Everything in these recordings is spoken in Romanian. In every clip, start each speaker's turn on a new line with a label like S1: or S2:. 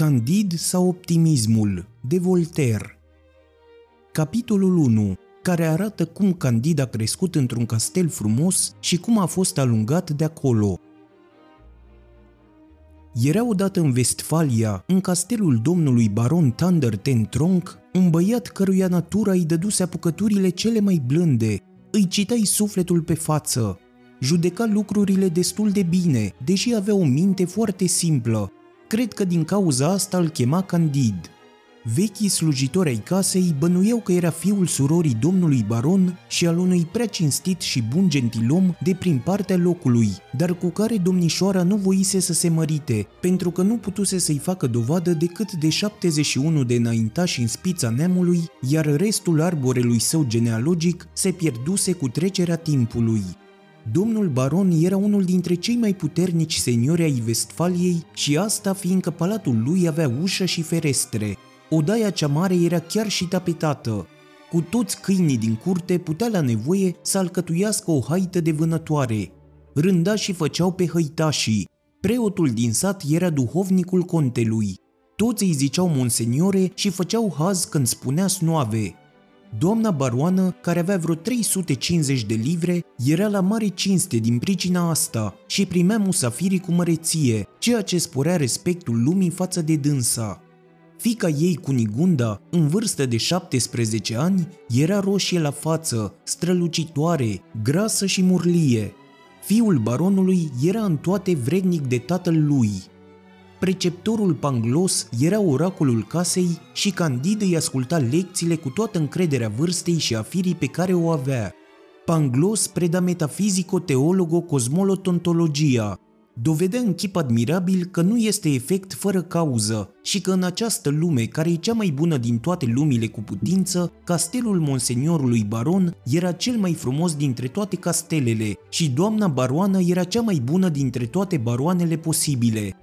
S1: Candid sau optimismul de Voltaire Capitolul 1 care arată cum Candid a crescut într-un castel frumos și cum a fost alungat de acolo. Era odată în Vestfalia, în castelul domnului baron Thunder Ten Tronc, un băiat căruia natura îi dăduse apucăturile cele mai blânde, îi citai sufletul pe față, judeca lucrurile destul de bine, deși avea o minte foarte simplă. Cred că din cauza asta îl chema Candid. Vechii slujitori ai casei bănuiau că era fiul surorii domnului baron și al unui prea cinstit și bun gentilom de prin partea locului, dar cu care domnișoara nu voise să se mărite, pentru că nu putuse să-i facă dovadă decât de 71 de înaintași în spița neamului, iar restul arborelui său genealogic se pierduse cu trecerea timpului. Domnul baron era unul dintre cei mai puternici seniori ai Vestfaliei și asta fiindcă palatul lui avea ușă și ferestre. Odaia cea mare era chiar și tapetată. Cu toți câinii din curte putea la nevoie să alcătuiască o haită de vânătoare. Rândașii făceau pe hăitașii. Preotul din sat era duhovnicul contelui. Toți îi ziceau monseniore și făceau haz când spunea snoave. Doamna baroană, care avea vreo 350 de livre, era la mare cinste din pricina asta și primea musafirii cu măreție, ceea ce sporea respectul lumii față de dânsa. Fica ei, Cunigunda, în vârstă de 17 ani, era roșie la față, strălucitoare, grasă și murlie. Fiul baronului era în toate vrednic de tatăl lui, Preceptorul Panglos era oracolul casei și Candid îi asculta lecțiile cu toată încrederea vârstei și a firii pe care o avea. Panglos preda metafizico-teologo-cosmolotontologia, dovedea în chip admirabil că nu este efect fără cauză și că în această lume, care e cea mai bună din toate lumile cu putință, castelul monseniorului baron era cel mai frumos dintre toate castelele și doamna baroană era cea mai bună dintre toate baroanele posibile,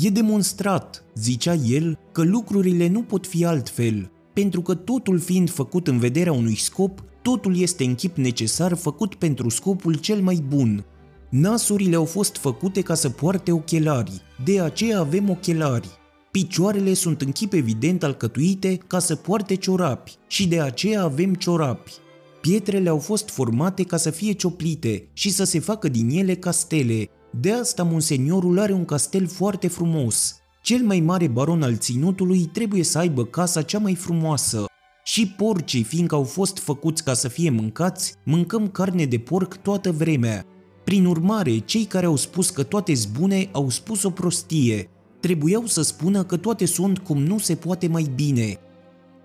S1: E demonstrat, zicea el, că lucrurile nu pot fi altfel, pentru că totul fiind făcut în vederea unui scop, totul este în chip necesar făcut pentru scopul cel mai bun. Nasurile au fost făcute ca să poarte ochelari, de aceea avem ochelari. Picioarele sunt în chip evident alcătuite ca să poarte ciorapi și de aceea avem ciorapi. Pietrele au fost formate ca să fie cioplite și să se facă din ele castele, de asta monseniorul are un castel foarte frumos. Cel mai mare baron al ținutului trebuie să aibă casa cea mai frumoasă. Și porcii, fiindcă au fost făcuți ca să fie mâncați, mâncăm carne de porc toată vremea. Prin urmare, cei care au spus că toate bune au spus o prostie. Trebuiau să spună că toate sunt cum nu se poate mai bine.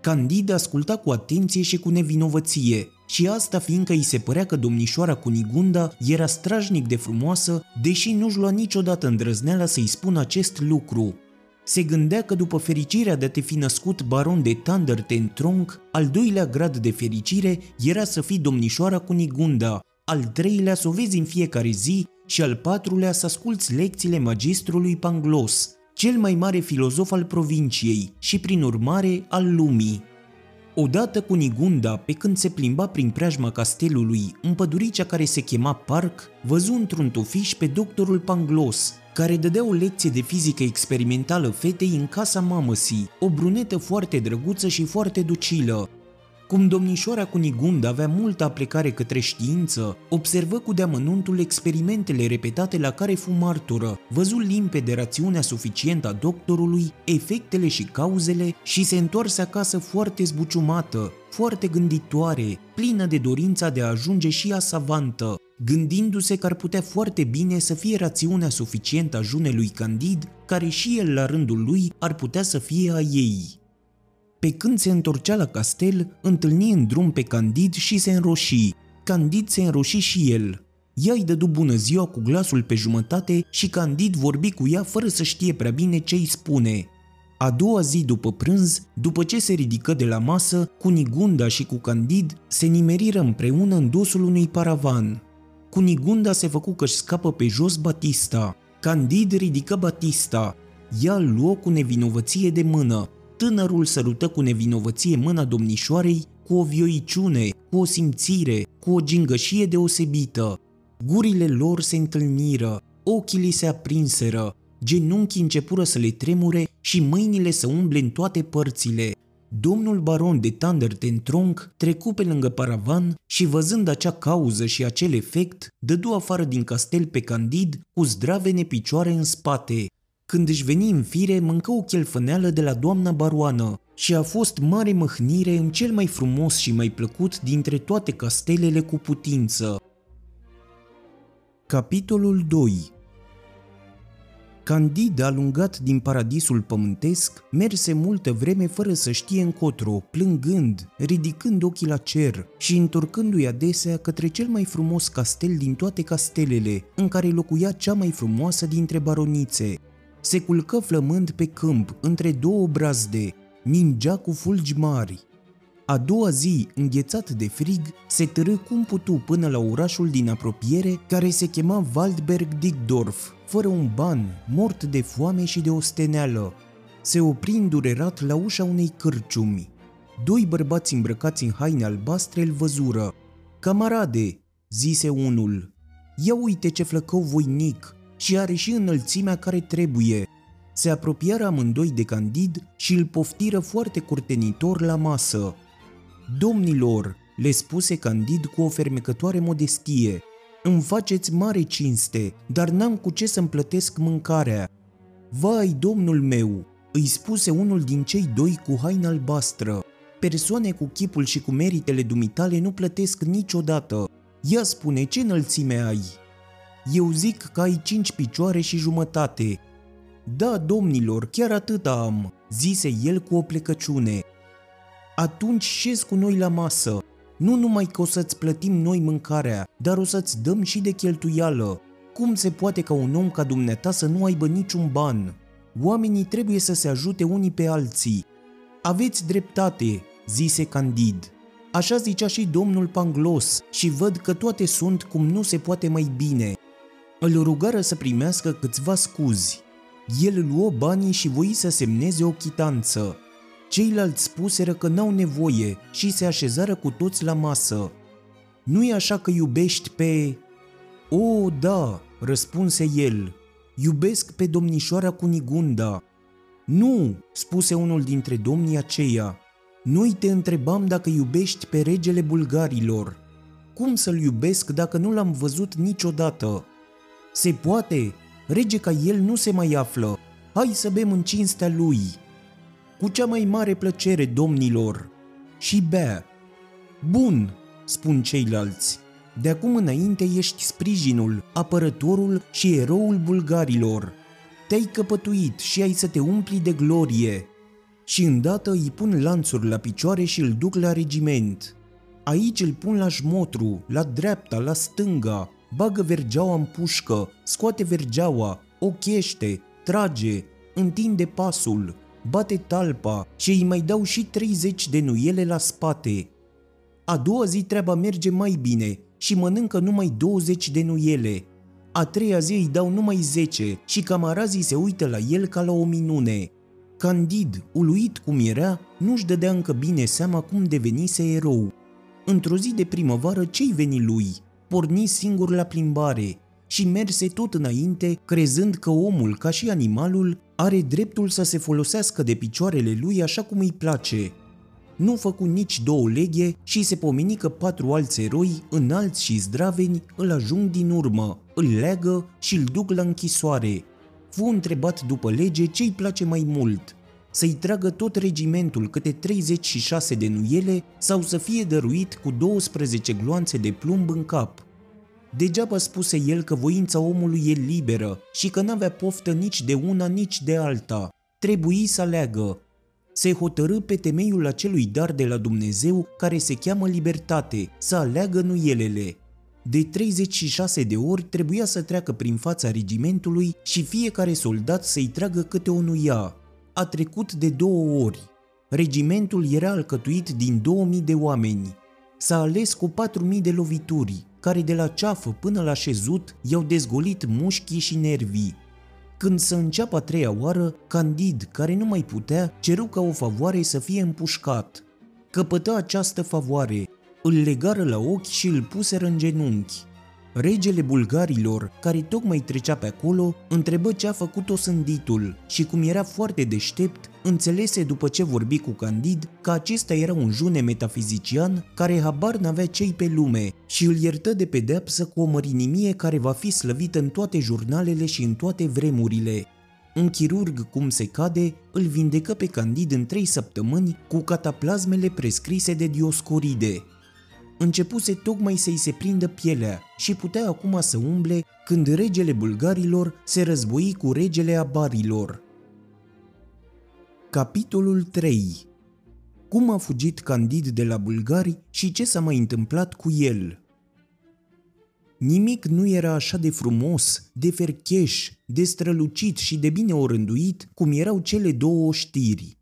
S1: Candid asculta cu atenție și cu nevinovăție și asta fiindcă îi se părea că domnișoara Cunigunda era strajnic de frumoasă, deși nu-și lua niciodată îndrăzneala să-i spună acest lucru. Se gândea că după fericirea de a te fi născut baron de Thunder Tronc, al doilea grad de fericire era să fii domnișoara Cunigunda, al treilea să o vezi în fiecare zi și al patrulea să asculți lecțiile magistrului Panglos, cel mai mare filozof al provinciei și prin urmare al lumii. Odată cu Nigunda, pe când se plimba prin preajma castelului, în păduricea care se chema Parc, văzu într-un tufiș pe doctorul Panglos, care dădea o lecție de fizică experimentală fetei în casa mamăsii, o brunetă foarte drăguță și foarte ducilă, cum domnișoara Cunigund avea multă aplecare către știință, observă cu deamănuntul experimentele repetate la care fu martură, văzu limpede rațiunea suficientă a doctorului, efectele și cauzele și se întoarse acasă foarte zbuciumată, foarte gânditoare, plină de dorința de a ajunge și a savantă, gândindu-se că ar putea foarte bine să fie rațiunea suficientă a junelui Candid, care și el la rândul lui ar putea să fie a ei. Pe când se întorcea la castel, întâlni în drum pe Candid și se înroși. Candid se înroși și el. Ea îi dădu bună ziua cu glasul pe jumătate și Candid vorbi cu ea fără să știe prea bine ce îi spune. A doua zi după prânz, după ce se ridică de la masă, cu Nigunda și cu Candid se nimeriră împreună în dosul unui paravan. Cu Nigunda se făcu că-și scapă pe jos Batista. Candid ridică Batista. Ea îl luă cu nevinovăție de mână, Tânărul sărută cu nevinovăție mâna domnișoarei cu o vioiciune, cu o simțire, cu o gingășie deosebită. Gurile lor se întâlniră, ochii li se aprinseră, genunchii începură să le tremure și mâinile să umble în toate părțile. Domnul baron de Tronc trecu pe lângă paravan și văzând acea cauză și acel efect, dădu afară din castel pe Candid cu zdravene picioare în spate. Când își veni în fire, mâncă o chelfăneală de la doamna baroană și a fost mare măhnire în cel mai frumos și mai plăcut dintre toate castelele cu putință. Capitolul 2 Candid, alungat din paradisul pământesc, merse multă vreme fără să știe încotro, plângând, ridicând ochii la cer și întorcându-i adesea către cel mai frumos castel din toate castelele, în care locuia cea mai frumoasă dintre baronițe. Se culcă flămând pe câmp, între două brazde, ningea cu fulgi mari, a doua zi, înghețat de frig, se târâ cum putu până la orașul din apropiere, care se chema Waldberg-Dickdorf, fără un ban, mort de foame și de osteneală. Se opri îndurerat la ușa unei cârciumi. Doi bărbați îmbrăcați în haine albastre îl văzură. Camarade, zise unul, ia uite ce flăcău voinic și are și înălțimea care trebuie. Se apropiară amândoi de Candid și îl poftiră foarte curtenitor la masă. Domnilor, le spuse Candid cu o fermecătoare modestie, îmi faceți mare cinste, dar n-am cu ce să-mi plătesc mâncarea. Vai, domnul meu, îi spuse unul din cei doi cu haina albastră. Persoane cu chipul și cu meritele dumitale nu plătesc niciodată. Ia spune, ce înălțime ai? Eu zic că ai cinci picioare și jumătate. Da, domnilor, chiar atâta am, zise el cu o plecăciune atunci șezi cu noi la masă. Nu numai că o să-ți plătim noi mâncarea, dar o să-ți dăm și de cheltuială. Cum se poate ca un om ca dumneata să nu aibă niciun ban? Oamenii trebuie să se ajute unii pe alții. Aveți dreptate, zise Candid. Așa zicea și domnul Panglos și văd că toate sunt cum nu se poate mai bine. Îl rugară să primească câțiva scuzi. El luă banii și voi să semneze o chitanță. Ceilalți spuseră că n-au nevoie și se așezară cu toți la masă. Nu-i așa că iubești pe... O, da, răspunse el, iubesc pe domnișoara Cunigunda. Nu, spuse unul dintre domnii aceia, noi te întrebam dacă iubești pe regele bulgarilor. Cum să-l iubesc dacă nu l-am văzut niciodată? Se poate, rege ca el nu se mai află. Hai să bem în cinstea lui cu cea mai mare plăcere, domnilor, și bea. Bun, spun ceilalți, de acum înainte ești sprijinul, apărătorul și eroul bulgarilor. Te-ai căpătuit și ai să te umpli de glorie. Și îndată îi pun lanțuri la picioare și îl duc la regiment. Aici îl pun la jmotru, la dreapta, la stânga, bagă vergeaua în pușcă, scoate vergeaua, o chește, trage, întinde pasul, bate talpa și îi mai dau și 30 de nuiele la spate. A doua zi treaba merge mai bine și mănâncă numai 20 de nuiele. A treia zi îi dau numai 10 și camarazii se uită la el ca la o minune. Candid, uluit cum era, nu-și dădea încă bine seama cum devenise erou. Într-o zi de primăvară, ce-i veni lui? Porni singur la plimbare și merse tot înainte, crezând că omul, ca și animalul, are dreptul să se folosească de picioarele lui așa cum îi place. Nu făcu nici două leghe și se pomeni că patru alți eroi, înalți și zdraveni, îl ajung din urmă, îl leagă și îl duc la închisoare. Fu întrebat după lege ce îi place mai mult, să-i tragă tot regimentul câte 36 de nuiele sau să fie dăruit cu 12 gloanțe de plumb în cap. Degeaba spuse el că voința omului e liberă și că n-avea poftă nici de una, nici de alta. Trebuie să aleagă. Se hotărâ pe temeiul acelui dar de la Dumnezeu care se cheamă libertate, să aleagă nuielele. De 36 de ori trebuia să treacă prin fața regimentului și fiecare soldat să-i tragă câte o nuia. A trecut de două ori. Regimentul era alcătuit din 2000 de oameni. S-a ales cu 4000 de lovituri care de la ceafă până la șezut i-au dezgolit mușchii și nervii. Când să înceapă a treia oară, Candid, care nu mai putea, ceru ca o favoare să fie împușcat. Căpătă această favoare, îl legară la ochi și îl puseră în genunchi. Regele bulgarilor, care tocmai trecea pe acolo, întrebă ce a făcut osânditul și cum era foarte deștept, înțelese după ce vorbi cu Candid că acesta era un june metafizician care habar n-avea cei pe lume și îl iertă de pedeapsă cu o mărinimie care va fi slăvită în toate jurnalele și în toate vremurile. Un chirurg, cum se cade, îl vindecă pe Candid în trei săptămâni cu cataplasmele prescrise de Dioscoride începuse tocmai să-i se prindă pielea și putea acum să umble când regele bulgarilor se război cu regele abarilor. Capitolul 3 Cum a fugit Candid de la bulgari și ce s-a mai întâmplat cu el? Nimic nu era așa de frumos, de fercheș, de strălucit și de bine orânduit cum erau cele două știri.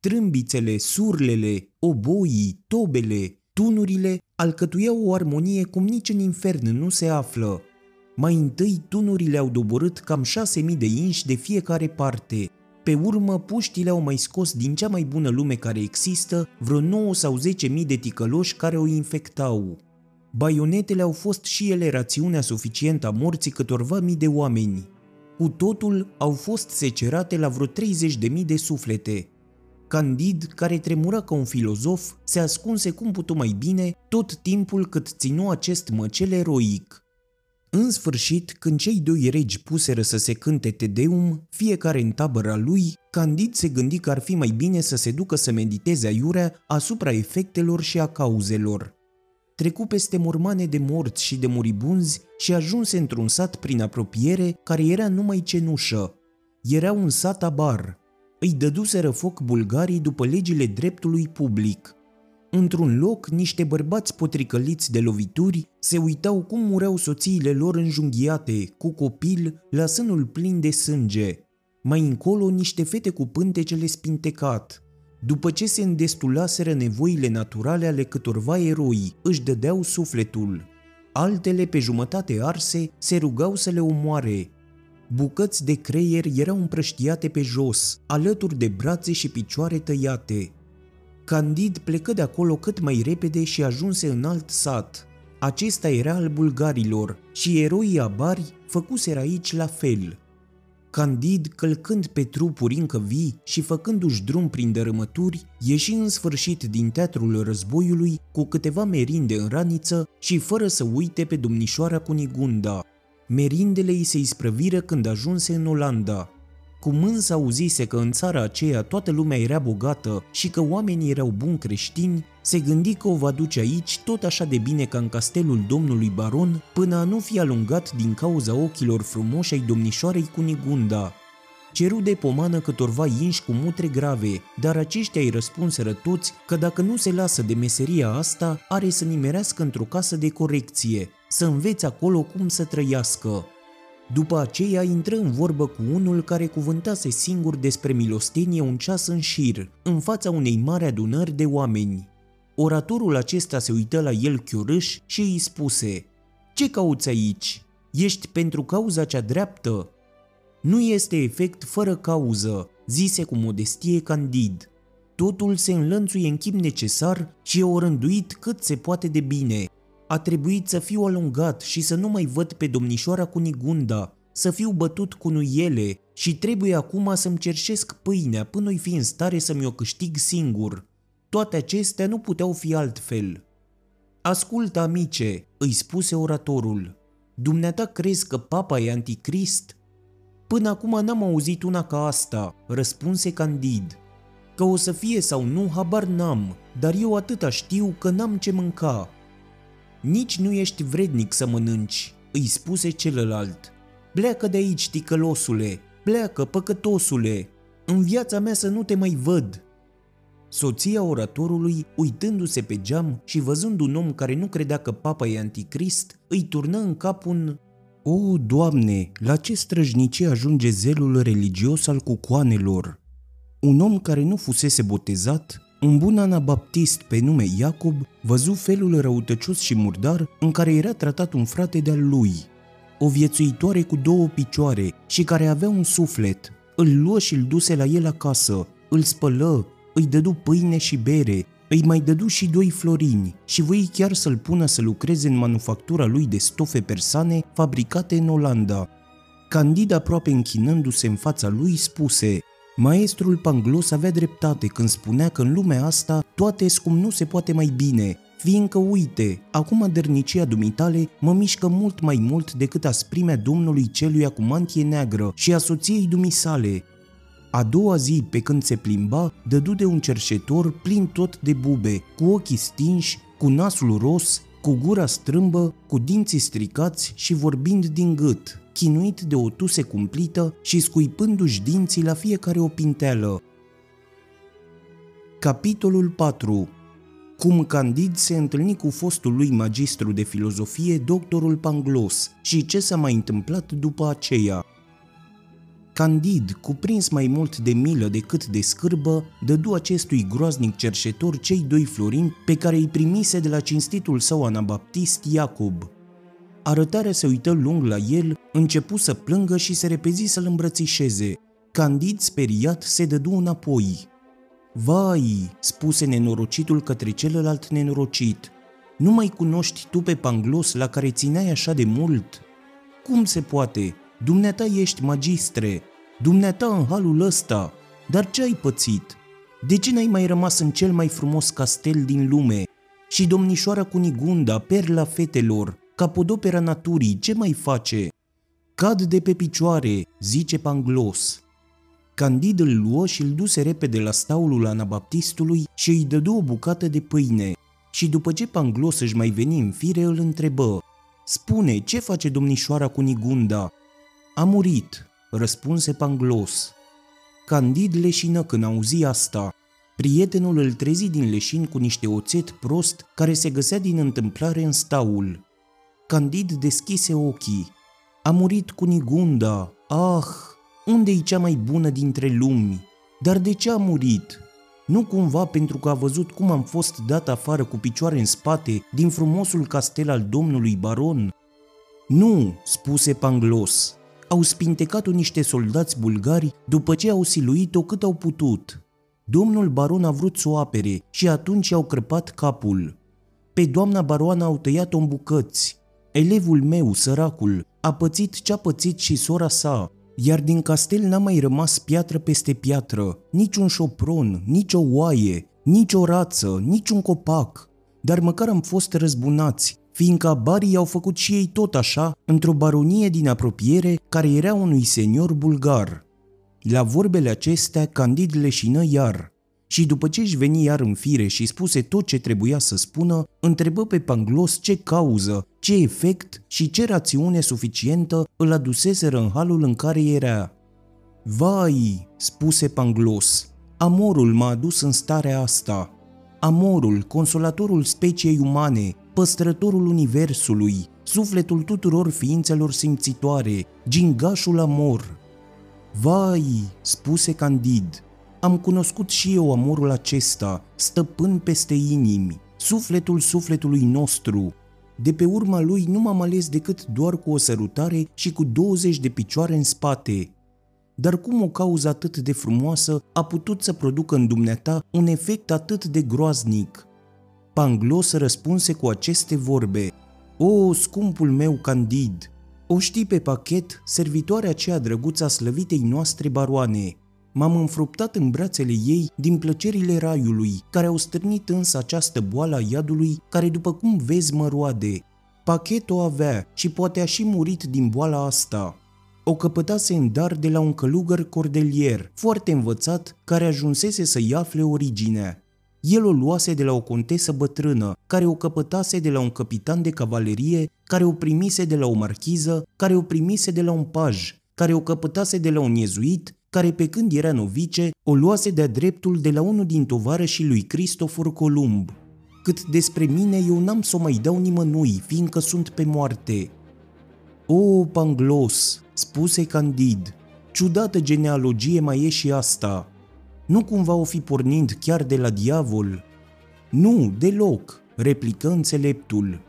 S1: Trâmbițele, surlele, oboii, tobele, tunurile alcătuiau o armonie cum nici în infern nu se află. Mai întâi tunurile au doborât cam șase mii de inși de fiecare parte. Pe urmă, puștile au mai scos din cea mai bună lume care există vreo 9 sau 10 mii de ticăloși care o infectau. Baionetele au fost și ele rațiunea suficientă a morții câtorva mii de oameni. Cu totul au fost secerate la vreo 30 de mii de suflete, Candid, care tremura ca un filozof, se ascunse cum putu mai bine tot timpul cât ținu acest măcel eroic. În sfârșit, când cei doi regi puseră să se cânte Tedeum, fiecare în tabăra lui, Candid se gândi că ar fi mai bine să se ducă să mediteze aiurea asupra efectelor și a cauzelor. Trecu peste mormane de morți și de muribunzi și ajunse într-un sat prin apropiere care era numai cenușă. Era un sat abar, îi dăduseră foc bulgarii după legile dreptului public. Într-un loc, niște bărbați potricăliți de lovituri se uitau cum mureau soțiile lor înjunghiate, cu copil, la sânul plin de sânge. Mai încolo, niște fete cu pântecele spintecat. După ce se îndestulaseră nevoile naturale ale câtorva eroi, își dădeau sufletul. Altele, pe jumătate arse, se rugau să le omoare, Bucăți de creier erau împrăștiate pe jos, alături de brațe și picioare tăiate. Candid plecă de acolo cât mai repede și ajunse în alt sat. Acesta era al bulgarilor și eroii abari făcuseră aici la fel. Candid, călcând pe trupuri încă vii și făcându-și drum prin dărâmături, ieși în sfârșit din teatrul războiului cu câteva merinde în raniță și fără să uite pe domnișoara Cunigunda. Merindele îi se isprăviră când ajunse în Olanda. Cum însă auzise că în țara aceea toată lumea era bogată și că oamenii erau buni creștini, se gândi că o va duce aici tot așa de bine ca în castelul domnului baron, până a nu fi alungat din cauza ochilor frumoși ai domnișoarei Cunigunda. Ceru de pomană câtorva inși cu mutre grave, dar aceștia îi răspunseră toți că dacă nu se lasă de meseria asta, are să nimerească într-o casă de corecție, să înveți acolo cum să trăiască. După aceea intră în vorbă cu unul care cuvântase singur despre milostenie un ceas în șir, în fața unei mari adunări de oameni. Oratorul acesta se uită la el chiorâș și îi spuse Ce cauți aici? Ești pentru cauza cea dreaptă?" Nu este efect fără cauză," zise cu modestie Candid. Totul se înlănțuie în chip necesar și e orânduit cât se poate de bine, a trebuit să fiu alungat și să nu mai văd pe domnișoara cu Nigunda, să fiu bătut cu nuiele și trebuie acum să-mi cerșesc pâinea până i fi în stare să-mi o câștig singur. Toate acestea nu puteau fi altfel. Ascultă, amice, îi spuse oratorul. Dumneata crezi că papa e anticrist? Până acum n-am auzit una ca asta, răspunse Candid. Că o să fie sau nu, habar n-am, dar eu atâta știu că n-am ce mânca nici nu ești vrednic să mănânci, îi spuse celălalt. Pleacă de aici, ticălosule, pleacă, păcătosule, în viața mea să nu te mai văd. Soția oratorului, uitându-se pe geam și văzând un om care nu credea că papa e anticrist, îi turnă în cap un O, Doamne, la ce străjnicie ajunge zelul religios al cucoanelor? Un om care nu fusese botezat un bun anabaptist pe nume Iacob văzu felul răutăcios și murdar în care era tratat un frate de-al lui, o viețuitoare cu două picioare și care avea un suflet. Îl luă și îl duse la el acasă, îl spălă, îi dădu pâine și bere, îi mai dădu și doi florini și voi chiar să-l pună să lucreze în manufactura lui de stofe persane fabricate în Olanda. Candid aproape închinându-se în fața lui spuse Maestrul Panglos avea dreptate când spunea că în lumea asta toate cum nu se poate mai bine, fiindcă, uite, acum dărnicia dumitale mă mișcă mult mai mult decât asprimea domnului celuia cu mantie neagră și a soției dumisale. A doua zi, pe când se plimba, dădu de un cerșetor plin tot de bube, cu ochii stinși, cu nasul ros, cu gura strâmbă, cu dinții stricați și vorbind din gât, chinuit de o tuse cumplită și scuipându-și dinții la fiecare o pinteală. Capitolul 4 cum Candid se întâlni cu fostul lui magistru de filozofie, doctorul Panglos, și ce s-a mai întâmplat după aceea. Candid, cuprins mai mult de milă decât de scârbă, dădu acestui groaznic cerșetor cei doi florini pe care îi primise de la cinstitul său anabaptist Iacob. Arătarea se uită lung la el, începu să plângă și se repezi să-l îmbrățișeze. Candid, speriat, se dădu înapoi. Vai, spuse nenorocitul către celălalt nenorocit, nu mai cunoști tu pe Panglos la care țineai așa de mult? Cum se poate? Dumneata ești magistre, dumneata în halul ăsta, dar ce ai pățit? De ce n-ai mai rămas în cel mai frumos castel din lume? Și domnișoara Cunigunda, perla fetelor, capodopera naturii, ce mai face? Cad de pe picioare, zice Panglos. Candid îl luă și îl duse repede la staulul anabaptistului și îi dădu o bucată de pâine. Și după ce Panglos își mai veni în fire, îl întrebă. Spune, ce face domnișoara cu Nigunda? A murit, răspunse Panglos. Candid leșină când auzi asta. Prietenul îl trezi din leșin cu niște oțet prost care se găsea din întâmplare în staul. Candid deschise ochii. A murit cu Nigunda. Ah, unde e cea mai bună dintre lumi? Dar de ce a murit? Nu cumva pentru că a văzut cum am fost dat afară cu picioare în spate din frumosul castel al domnului baron? Nu, spuse Panglos. Au spintecat-o niște soldați bulgari după ce au siluit-o cât au putut. Domnul baron a vrut să o apere și atunci i-au crăpat capul. Pe doamna baroană au tăiat-o în bucăți. Elevul meu, săracul, a pățit ce-a pățit și sora sa, iar din castel n-a mai rămas piatră peste piatră, nici un șopron, nici o oaie, nici o rață, nici un copac. Dar măcar am fost răzbunați, fiindcă barii au făcut și ei tot așa într-o baronie din apropiere care era unui senior bulgar. La vorbele acestea, Candid leșină iar și după ce își veni iar în fire și spuse tot ce trebuia să spună, întrebă pe Panglos ce cauză, ce efect și ce rațiune suficientă îl aduseseră în halul în care era. Vai, spuse Panglos, amorul m-a adus în starea asta. Amorul, consolatorul speciei umane, păstrătorul universului, sufletul tuturor ființelor simțitoare, gingașul amor. Vai, spuse Candid, am cunoscut și eu amorul acesta, stăpân peste inimi, sufletul sufletului nostru. De pe urma lui nu m-am ales decât doar cu o sărutare și cu 20 de picioare în spate. Dar cum o cauză atât de frumoasă a putut să producă în dumneata un efect atât de groaznic? Panglos răspunse cu aceste vorbe. O, scumpul meu Candid, o știi pe pachet, servitoarea aceea drăguță a slăvitei noastre baroane, M-am înfruptat în brațele ei din plăcerile raiului, care au stârnit însă această boală a iadului, care după cum vezi mă roade. Pachet o avea și poate a și murit din boala asta. O căpătase în dar de la un călugăr cordelier, foarte învățat, care ajunsese să-i afle originea. El o luase de la o contesă bătrână, care o căpătase de la un capitan de cavalerie, care o primise de la o marchiză, care o primise de la un paj, care o căpătase de la un iezuit, care pe când era novice o luase de-a dreptul de la unul din tovarășii lui Cristofor Columb. Cât despre mine eu n-am să o mai dau nimănui, fiindcă sunt pe moarte. O, Panglos, spuse Candid, ciudată genealogie mai e și asta. Nu cumva o fi pornind chiar de la diavol? Nu, deloc, replică înțeleptul.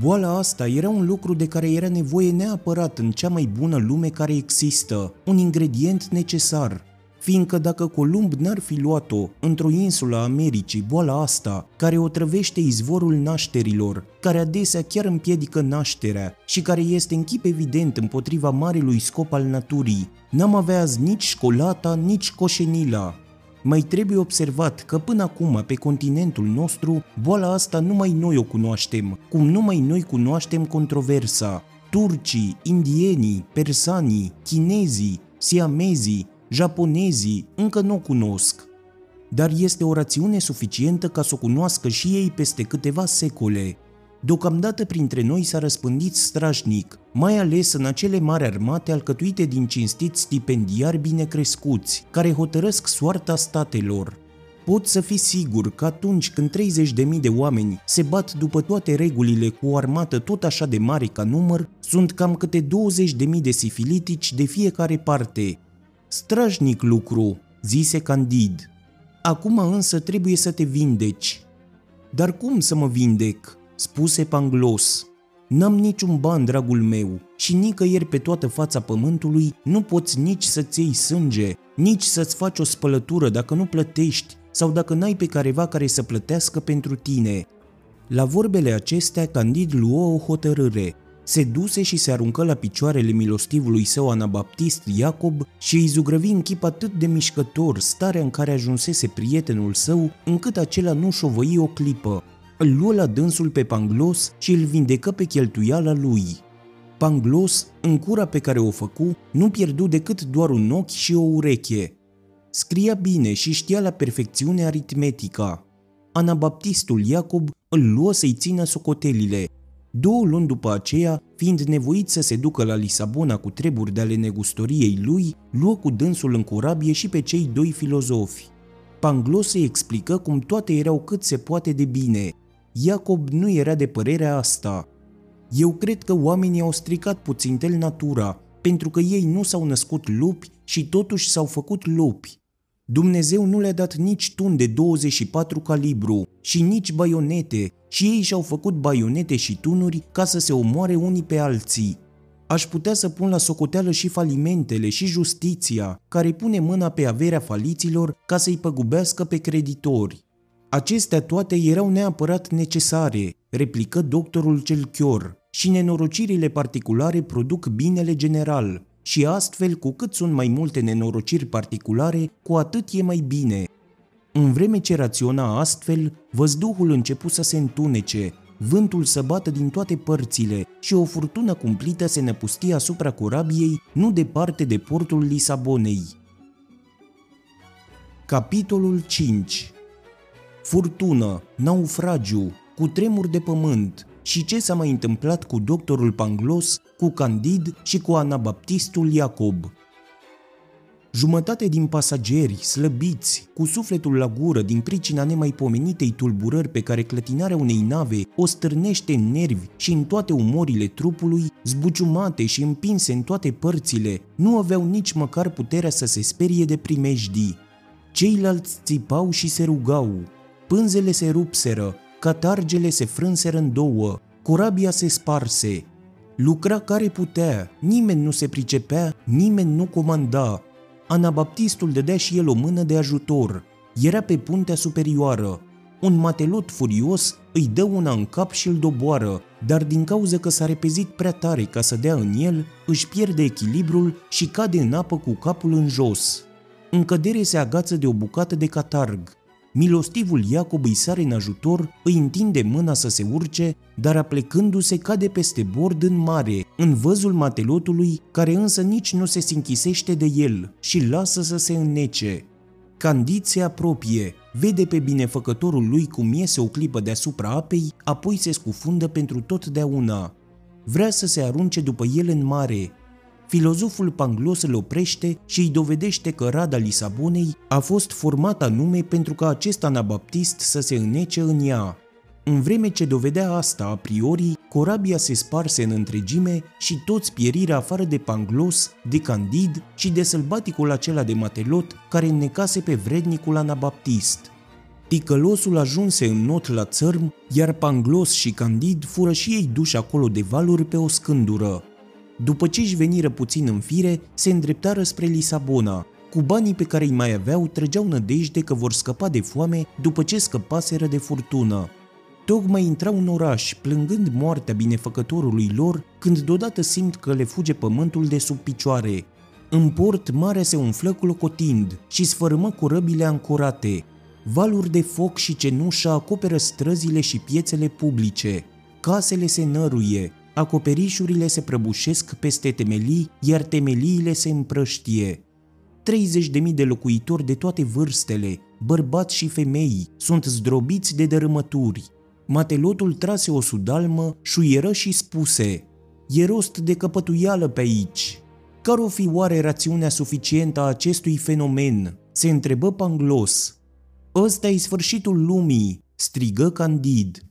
S1: Boala asta era un lucru de care era nevoie neapărat în cea mai bună lume care există, un ingredient necesar. fiindcă dacă Columb n-ar fi luat-o într-o insulă a Americii, boala asta, care o trăvește izvorul nașterilor, care adesea chiar împiedică nașterea și care este în chip evident împotriva marelui scop al naturii, n-am avea azi nici școlata, nici coșenila, mai trebuie observat că până acum pe continentul nostru boala asta numai noi o cunoaștem, cum numai noi cunoaștem controversa. Turcii, indienii, persanii, chinezii, siamezii, japonezii încă nu o cunosc. Dar este o rațiune suficientă ca să o cunoască și ei peste câteva secole. Deocamdată printre noi s-a răspândit strajnic, mai ales în acele mari armate alcătuite din cinstiți stipendiari bine crescuți, care hotărăsc soarta statelor. Pot să fii sigur că atunci când 30.000 de oameni se bat după toate regulile cu o armată tot așa de mare ca număr, sunt cam câte 20.000 de sifilitici de fiecare parte. Strajnic lucru, zise Candid. Acum însă trebuie să te vindeci. Dar cum să mă vindec? Spuse Panglos. N-am niciun ban, dragul meu, și nicăieri pe toată fața pământului nu poți nici să-ți iei sânge, nici să-ți faci o spălătură dacă nu plătești sau dacă n-ai pe careva care să plătească pentru tine. La vorbele acestea, Candid luă o hotărâre. Se duse și se aruncă la picioarele milostivului său anabaptist Iacob și îi zugrăvi în chip atât de mișcător starea în care ajunsese prietenul său, încât acela nu șovăi o clipă, îl luă la dânsul pe Panglos și îl vindecă pe cheltuiala lui. Panglos, în cura pe care o făcu, nu pierdu decât doar un ochi și o ureche. Scria bine și știa la perfecțiune aritmetica. Anabaptistul Iacob îl luă să-i țină socotelile. Două luni după aceea, fiind nevoit să se ducă la Lisabona cu treburi de ale negustoriei lui, luă cu dânsul în corabie și pe cei doi filozofi. Panglos îi explică cum toate erau cât se poate de bine, Iacob nu era de părerea asta. Eu cred că oamenii au stricat puțin tel natura, pentru că ei nu s-au născut lupi și totuși s-au făcut lupi. Dumnezeu nu le-a dat nici tun de 24 calibru și nici baionete și ei și-au făcut baionete și tunuri ca să se omoare unii pe alții. Aș putea să pun la socoteală și falimentele și justiția, care pune mâna pe averea faliților ca să-i păgubească pe creditori. Acestea toate erau neapărat necesare, replică doctorul cel chior, și nenorocirile particulare produc binele general, și astfel cu cât sunt mai multe nenorociri particulare, cu atât e mai bine. În vreme ce raționa astfel, văzduhul începu să se întunece, vântul să bată din toate părțile și o furtună cumplită se năpustie asupra corabiei, nu departe de portul Lisabonei. Capitolul 5 furtună, naufragiu, cu tremur de pământ și ce s-a mai întâmplat cu doctorul Panglos, cu Candid și cu anabaptistul Iacob. Jumătate din pasageri, slăbiți, cu sufletul la gură din pricina nemaipomenitei tulburări pe care clătinarea unei nave o stârnește în nervi și în toate umorile trupului, zbuciumate și împinse în toate părțile, nu aveau nici măcar puterea să se sperie de primejdii. Ceilalți țipau și se rugau, Pânzele se rupseră, catargele se frânseră în două, corabia se sparse. Lucra care putea, nimeni nu se pricepea, nimeni nu comanda. Anabaptistul dădea și el o mână de ajutor. Era pe puntea superioară. Un matelot furios îi dă una în cap și îl doboară, dar din cauza că s-a repezit prea tare ca să dea în el, își pierde echilibrul și cade în apă cu capul în jos. În cădere se agață de o bucată de catarg. Milostivul Iacob îi sare în ajutor, îi întinde mâna să se urce, dar aplecându-se cade peste bord în mare, în văzul matelotului, care însă nici nu se sinchisește de el și lasă să se înnece. Candid se apropie, vede pe binefăcătorul lui cum iese o clipă deasupra apei, apoi se scufundă pentru totdeauna. Vrea să se arunce după el în mare, filozoful Panglos îl oprește și îi dovedește că Rada Lisabonei a fost formată anume pentru ca acest anabaptist să se înnece în ea. În vreme ce dovedea asta a priori, corabia se sparse în întregime și toți pieriră afară de Panglos, de Candid și de sălbaticul acela de matelot care înnecase pe vrednicul anabaptist. Ticălosul ajunse în not la țărm, iar Panglos și Candid fură și ei duși acolo de valuri pe o scândură. După ce își veniră puțin în fire, se îndreptară spre Lisabona, Cu banii pe care îi mai aveau, trăgeau nădejde că vor scăpa de foame după ce scăpaseră de furtună. Tocmai intrau în oraș, plângând moartea binefăcătorului lor, când deodată simt că le fuge pământul de sub picioare. În port, marea se umflă clocotind și sfărâmă corăbile ancorate. Valuri de foc și cenușă acoperă străzile și piețele publice. Casele se năruie, acoperișurile se prăbușesc peste temelii, iar temeliile se împrăștie. 30.000 de locuitori de toate vârstele, bărbați și femei, sunt zdrobiți de dărâmături. Matelotul trase o sudalmă, șuieră și spuse E rost de căpătuială pe aici. Care o fi oare rațiunea suficientă a acestui fenomen? Se întrebă Panglos. Ăsta e sfârșitul lumii, strigă Candid.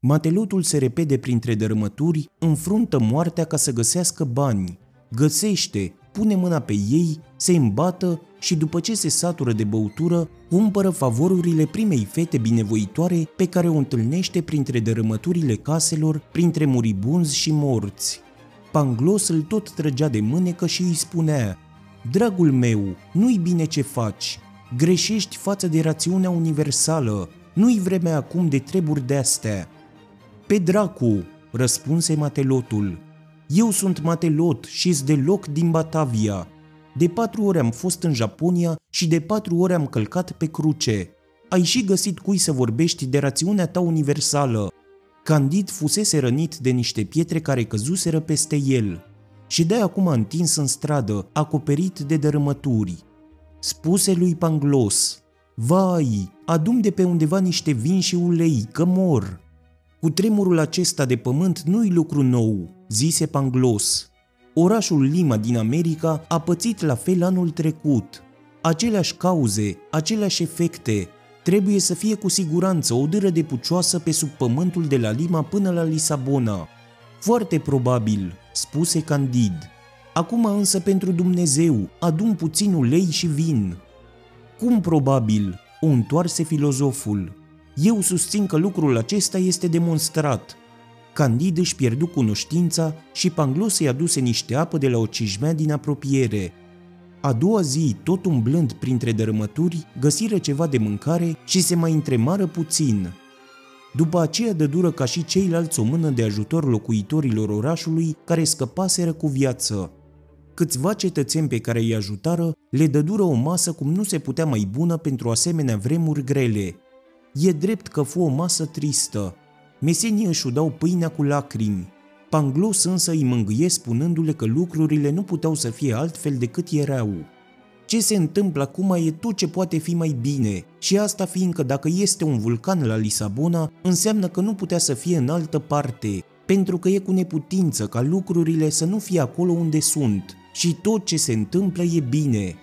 S1: Matelotul se repede printre dărâmături, înfruntă moartea ca să găsească bani. Găsește, pune mâna pe ei, se îmbată și după ce se satură de băutură, cumpără favorurile primei fete binevoitoare pe care o întâlnește printre dărâmăturile caselor, printre muribunzi și morți. Panglos îl tot trăgea de mânecă și îi spunea Dragul meu, nu-i bine ce faci, greșești față de rațiunea universală, nu-i vremea acum de treburi de-astea. Pe dracu, răspunse matelotul, eu sunt Matelot și deloc din Batavia. De patru ori am fost în Japonia și de patru ori am călcat pe cruce. Ai și găsit cui să vorbești de rațiunea ta universală. Candid fusese rănit de niște pietre care căzuseră peste el și de acum întins în stradă, acoperit de dărâmături. Spuse lui Panglos, Vai, adum de pe undeva niște vin și ulei, că mor. Cu tremurul acesta de pământ nu-i lucru nou, zise Panglos. Orașul Lima din America a pățit la fel anul trecut. Aceleași cauze, aceleași efecte, trebuie să fie cu siguranță o dâră de pucioasă pe sub pământul de la Lima până la Lisabona. Foarte probabil, spuse Candid. Acum însă pentru Dumnezeu, adun puțin ulei și vin. Cum probabil? O întoarse filozoful. Eu susțin că lucrul acesta este demonstrat. Candid își pierdu cunoștința și Panglos îi aduse niște apă de la o cijmea din apropiere. A doua zi, tot umblând printre dărâmături, găsiră ceva de mâncare și se mai întremară puțin. După aceea dură ca și ceilalți o mână de ajutor locuitorilor orașului care scăpaseră cu viață. Câțiva cetățeni pe care îi ajutară le dădură o masă cum nu se putea mai bună pentru asemenea vremuri grele. E drept că fu o masă tristă, Mesenii își udau pâinea cu lacrimi. Panglos însă îi mângâie spunându-le că lucrurile nu puteau să fie altfel decât erau. Ce se întâmplă acum e tot ce poate fi mai bine și asta fiindcă dacă este un vulcan la Lisabona, înseamnă că nu putea să fie în altă parte, pentru că e cu neputință ca lucrurile să nu fie acolo unde sunt și tot ce se întâmplă e bine,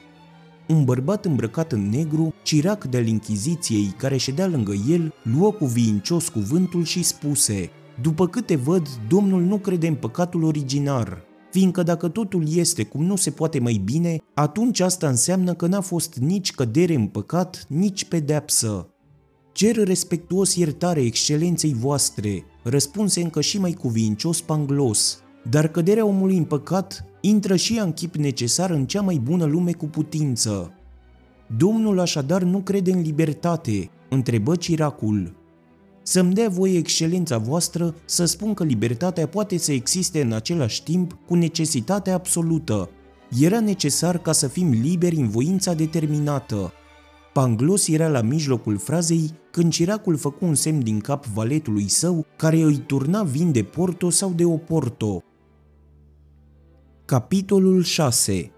S1: un bărbat îmbrăcat în negru, cirac de-al Inchiziției care ședea lângă el, luă cu viincios cuvântul și spuse După câte văd, Domnul nu crede în păcatul originar, fiindcă dacă totul este cum nu se poate mai bine, atunci asta înseamnă că n-a fost nici cădere în păcat, nici pedeapsă. Cer respectuos iertare excelenței voastre, răspunse încă și mai cuvincios Panglos, dar căderea omului în păcat intră și ea în chip necesar în cea mai bună lume cu putință. Domnul așadar nu crede în libertate, întrebă ciracul. Să-mi dea voie excelența voastră să spun că libertatea poate să existe în același timp cu necesitatea absolută. Era necesar ca să fim liberi în voința determinată. Panglos era la mijlocul frazei când ciracul făcu un semn din cap valetului său care îi turna vin de Porto sau de Oporto. Capitolul 6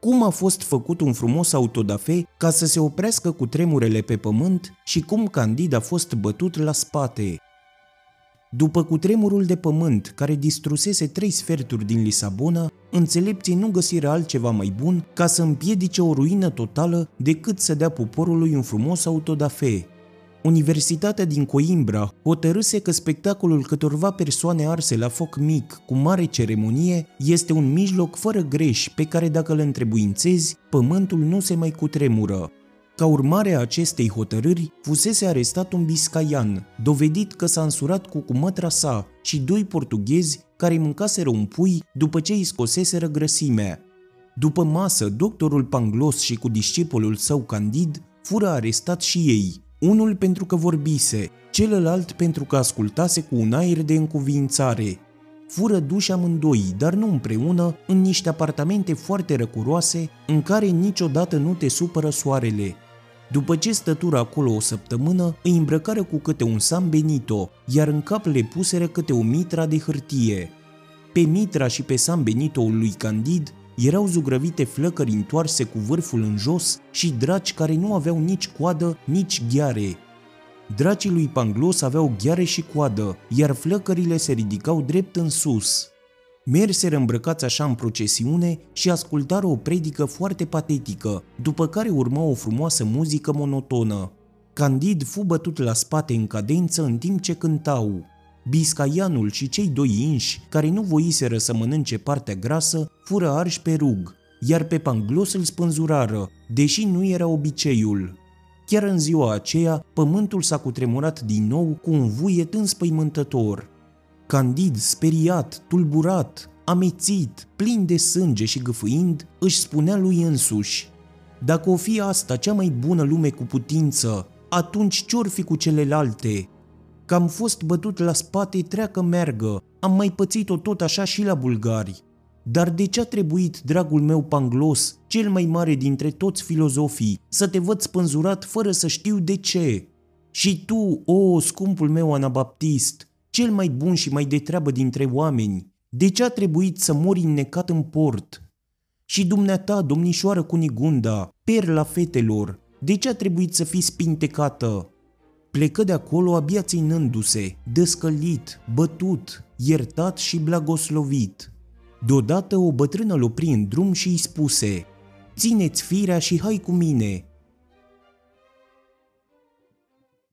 S1: Cum a fost făcut un frumos autodafe ca să se oprească cu tremurele pe pământ și cum Candid a fost bătut la spate. După cutremurul de pământ care distrusese trei sferturi din Lisabona, înțelepții nu găsiră altceva mai bun ca să împiedice o ruină totală decât să dea poporului un frumos autodafe, Universitatea din Coimbra hotărâse că spectacolul câtorva persoane arse la foc mic, cu mare ceremonie, este un mijloc fără greș pe care dacă îl întrebuințezi, pământul nu se mai cutremură. Ca urmare a acestei hotărâri, fusese arestat un biscaian, dovedit că s-a însurat cu cumătra sa și doi portughezi care mâncaseră un pui după ce îi scoseseră grăsimea. După masă, doctorul Panglos și cu discipolul său Candid fură arestat și ei, unul pentru că vorbise, celălalt pentru că ascultase cu un aer de încuvințare. Fură duși amândoi, dar nu împreună, în niște apartamente foarte răcuroase, în care niciodată nu te supără soarele. După ce stătură acolo o săptămână, îi îmbrăcară cu câte un San Benito, iar în cap le puseră câte o mitra de hârtie. Pe mitra și pe San benito lui Candid erau zugrăvite flăcări întoarse cu vârful în jos și draci care nu aveau nici coadă, nici gheare. Dracii lui Panglos aveau gheare și coadă, iar flăcările se ridicau drept în sus. Merseră îmbrăcați așa în procesiune și ascultară o predică foarte patetică, după care urma o frumoasă muzică monotonă. Candid fu bătut la spate în cadență în timp ce cântau. Biscaianul și cei doi inși, care nu voiseră să mănânce partea grasă, fură arși pe rug, iar pe Panglos îl spânzurară, deși nu era obiceiul. Chiar în ziua aceea, pământul s-a cutremurat din nou cu un vuiet înspăimântător. Candid, speriat, tulburat, amețit, plin de sânge și gâfâind, își spunea lui însuși, Dacă o fi asta cea mai bună lume cu putință, atunci ce-or fi cu celelalte? Că am fost bătut la spate treacă meargă, am mai pățit-o tot așa și la bulgari. Dar de ce a trebuit, dragul meu Panglos, cel mai mare dintre toți filozofii, să te văd spânzurat fără să știu de ce? Și tu, o, scumpul meu anabaptist, cel mai bun și mai de treabă dintre oameni, de ce a trebuit să mori înnecat în port? Și dumneata, domnișoară Cunigunda, perla fetelor, de ce a trebuit să fii spintecată? Plecă de acolo abia ținându-se, descălit, bătut, iertat și blagoslovit. Deodată o bătrână l opri în drum și îi spuse Țineți firea și hai cu mine,